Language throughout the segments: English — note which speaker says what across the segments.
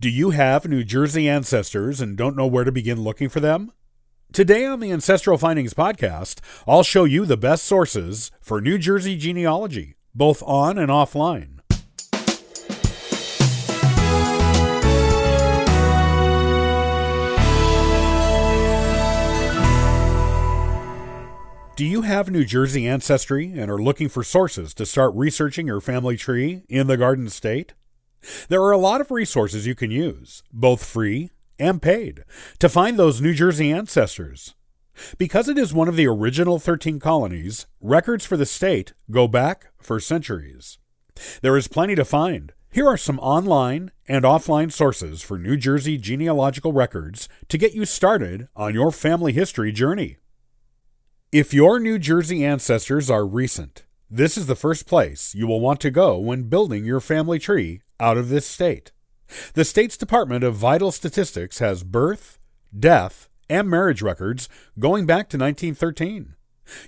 Speaker 1: Do you have New Jersey ancestors and don't know where to begin looking for them? Today on the Ancestral Findings podcast, I'll show you the best sources for New Jersey genealogy, both on and offline. Do you have New Jersey ancestry and are looking for sources to start researching your family tree in the Garden State? There are a lot of resources you can use, both free and paid, to find those New Jersey ancestors. Because it is one of the original 13 colonies, records for the state go back for centuries. There is plenty to find. Here are some online and offline sources for New Jersey genealogical records to get you started on your family history journey. If your New Jersey ancestors are recent, this is the first place you will want to go when building your family tree out of this state. The state's Department of Vital Statistics has birth, death, and marriage records going back to 1913.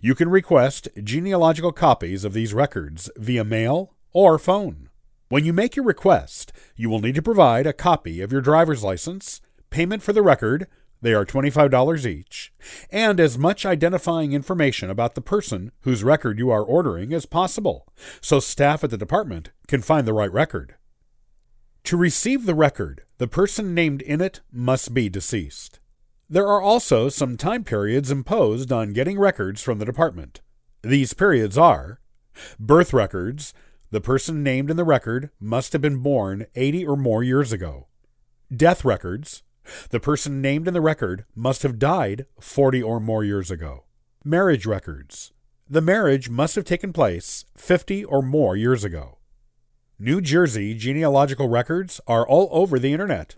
Speaker 1: You can request genealogical copies of these records via mail or phone. When you make your request, you will need to provide a copy of your driver's license, payment for the record, they are $25 each, and as much identifying information about the person whose record you are ordering as possible, so staff at the department can find the right record. To receive the record, the person named in it must be deceased. There are also some time periods imposed on getting records from the department. These periods are birth records, the person named in the record must have been born 80 or more years ago. Death records, the person named in the record must have died 40 or more years ago. Marriage records, the marriage must have taken place 50 or more years ago. New Jersey genealogical records are all over the internet.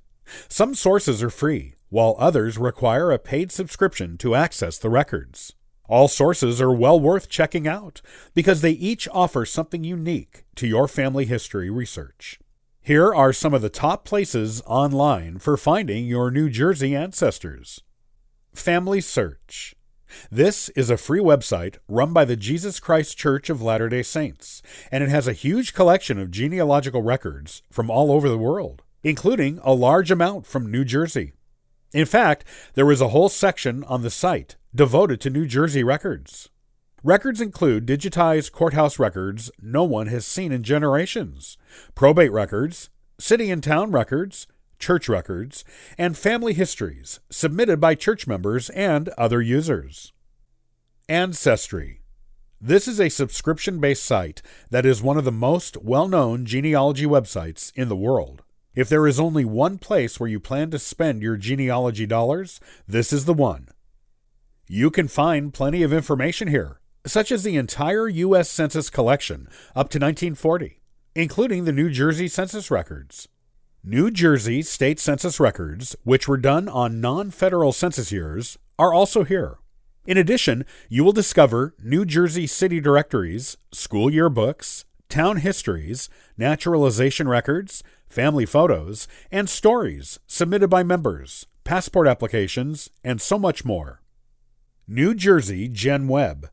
Speaker 1: Some sources are free, while others require a paid subscription to access the records. All sources are well worth checking out because they each offer something unique to your family history research. Here are some of the top places online for finding your New Jersey ancestors. Family Search this is a free website run by the Jesus Christ Church of Latter day Saints, and it has a huge collection of genealogical records from all over the world, including a large amount from New Jersey. In fact, there is a whole section on the site devoted to New Jersey records. Records include digitized courthouse records no one has seen in generations, probate records, city and town records, church records, and family histories submitted by church members and other users. Ancestry. This is a subscription based site that is one of the most well known genealogy websites in the world. If there is only one place where you plan to spend your genealogy dollars, this is the one. You can find plenty of information here, such as the entire U.S. Census collection up to 1940, including the New Jersey Census records. New Jersey state census records, which were done on non federal census years, are also here. In addition, you will discover New Jersey city directories, school yearbooks, town histories, naturalization records, family photos, and stories submitted by members, passport applications, and so much more. New Jersey Gen Web.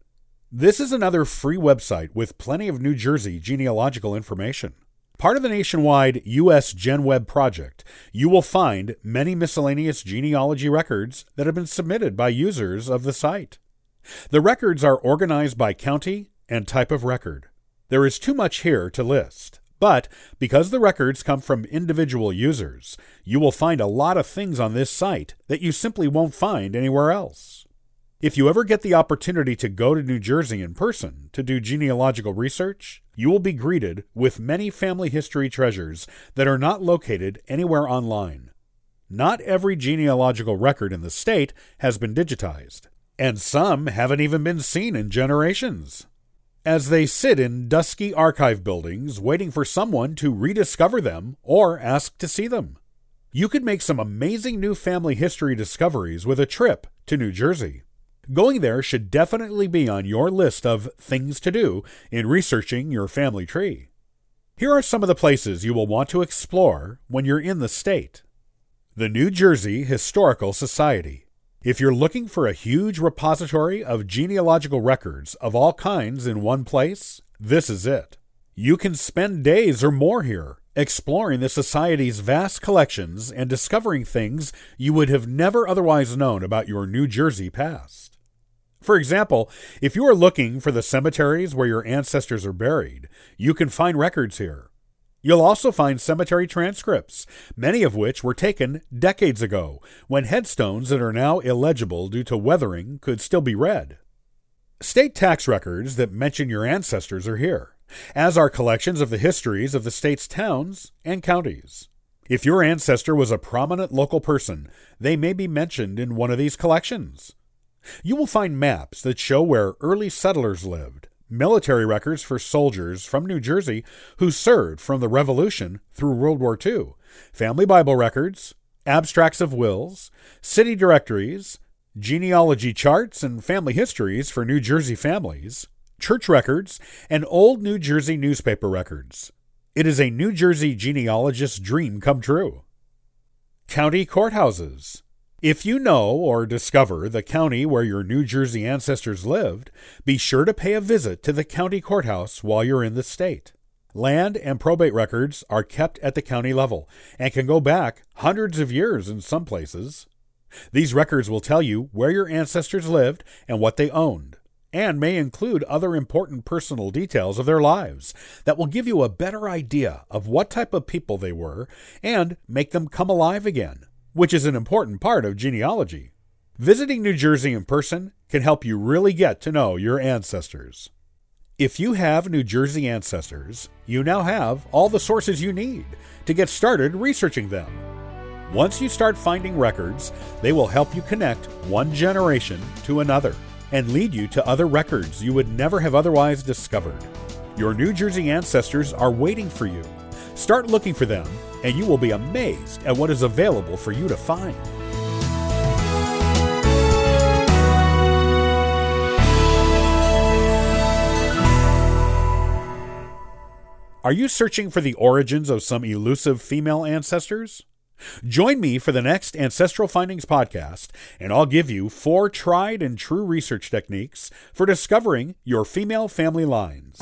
Speaker 1: This is another free website with plenty of New Jersey genealogical information. Part of the nationwide U.S. GenWeb project, you will find many miscellaneous genealogy records that have been submitted by users of the site. The records are organized by county and type of record. There is too much here to list, but because the records come from individual users, you will find a lot of things on this site that you simply won't find anywhere else. If you ever get the opportunity to go to New Jersey in person to do genealogical research, you will be greeted with many family history treasures that are not located anywhere online. Not every genealogical record in the state has been digitized, and some haven't even been seen in generations. As they sit in dusky archive buildings waiting for someone to rediscover them or ask to see them. You could make some amazing new family history discoveries with a trip to New Jersey. Going there should definitely be on your list of things to do in researching your family tree. Here are some of the places you will want to explore when you're in the state. The New Jersey Historical Society. If you're looking for a huge repository of genealogical records of all kinds in one place, this is it. You can spend days or more here exploring the Society's vast collections and discovering things you would have never otherwise known about your New Jersey past. For example, if you are looking for the cemeteries where your ancestors are buried, you can find records here. You'll also find cemetery transcripts, many of which were taken decades ago, when headstones that are now illegible due to weathering could still be read. State tax records that mention your ancestors are here, as are collections of the histories of the state's towns and counties. If your ancestor was a prominent local person, they may be mentioned in one of these collections. You will find maps that show where early settlers lived, military records for soldiers from New Jersey who served from the Revolution through World War II, family Bible records, abstracts of wills, city directories, genealogy charts and family histories for New Jersey families, church records, and old New Jersey newspaper records. It is a New Jersey genealogist's dream come true. County courthouses. If you know or discover the county where your New Jersey ancestors lived, be sure to pay a visit to the county courthouse while you're in the state. Land and probate records are kept at the county level and can go back hundreds of years in some places. These records will tell you where your ancestors lived and what they owned, and may include other important personal details of their lives that will give you a better idea of what type of people they were and make them come alive again which is an important part of genealogy. Visiting New Jersey in person can help you really get to know your ancestors. If you have New Jersey ancestors, you now have all the sources you need to get started researching them. Once you start finding records, they will help you connect one generation to another and lead you to other records you would never have otherwise discovered. Your New Jersey ancestors are waiting for you. Start looking for them and you will be amazed at what is available for you to find. Are you searching for the origins of some elusive female ancestors? Join me for the next Ancestral Findings podcast, and I'll give you four tried and true research techniques for discovering your female family lines.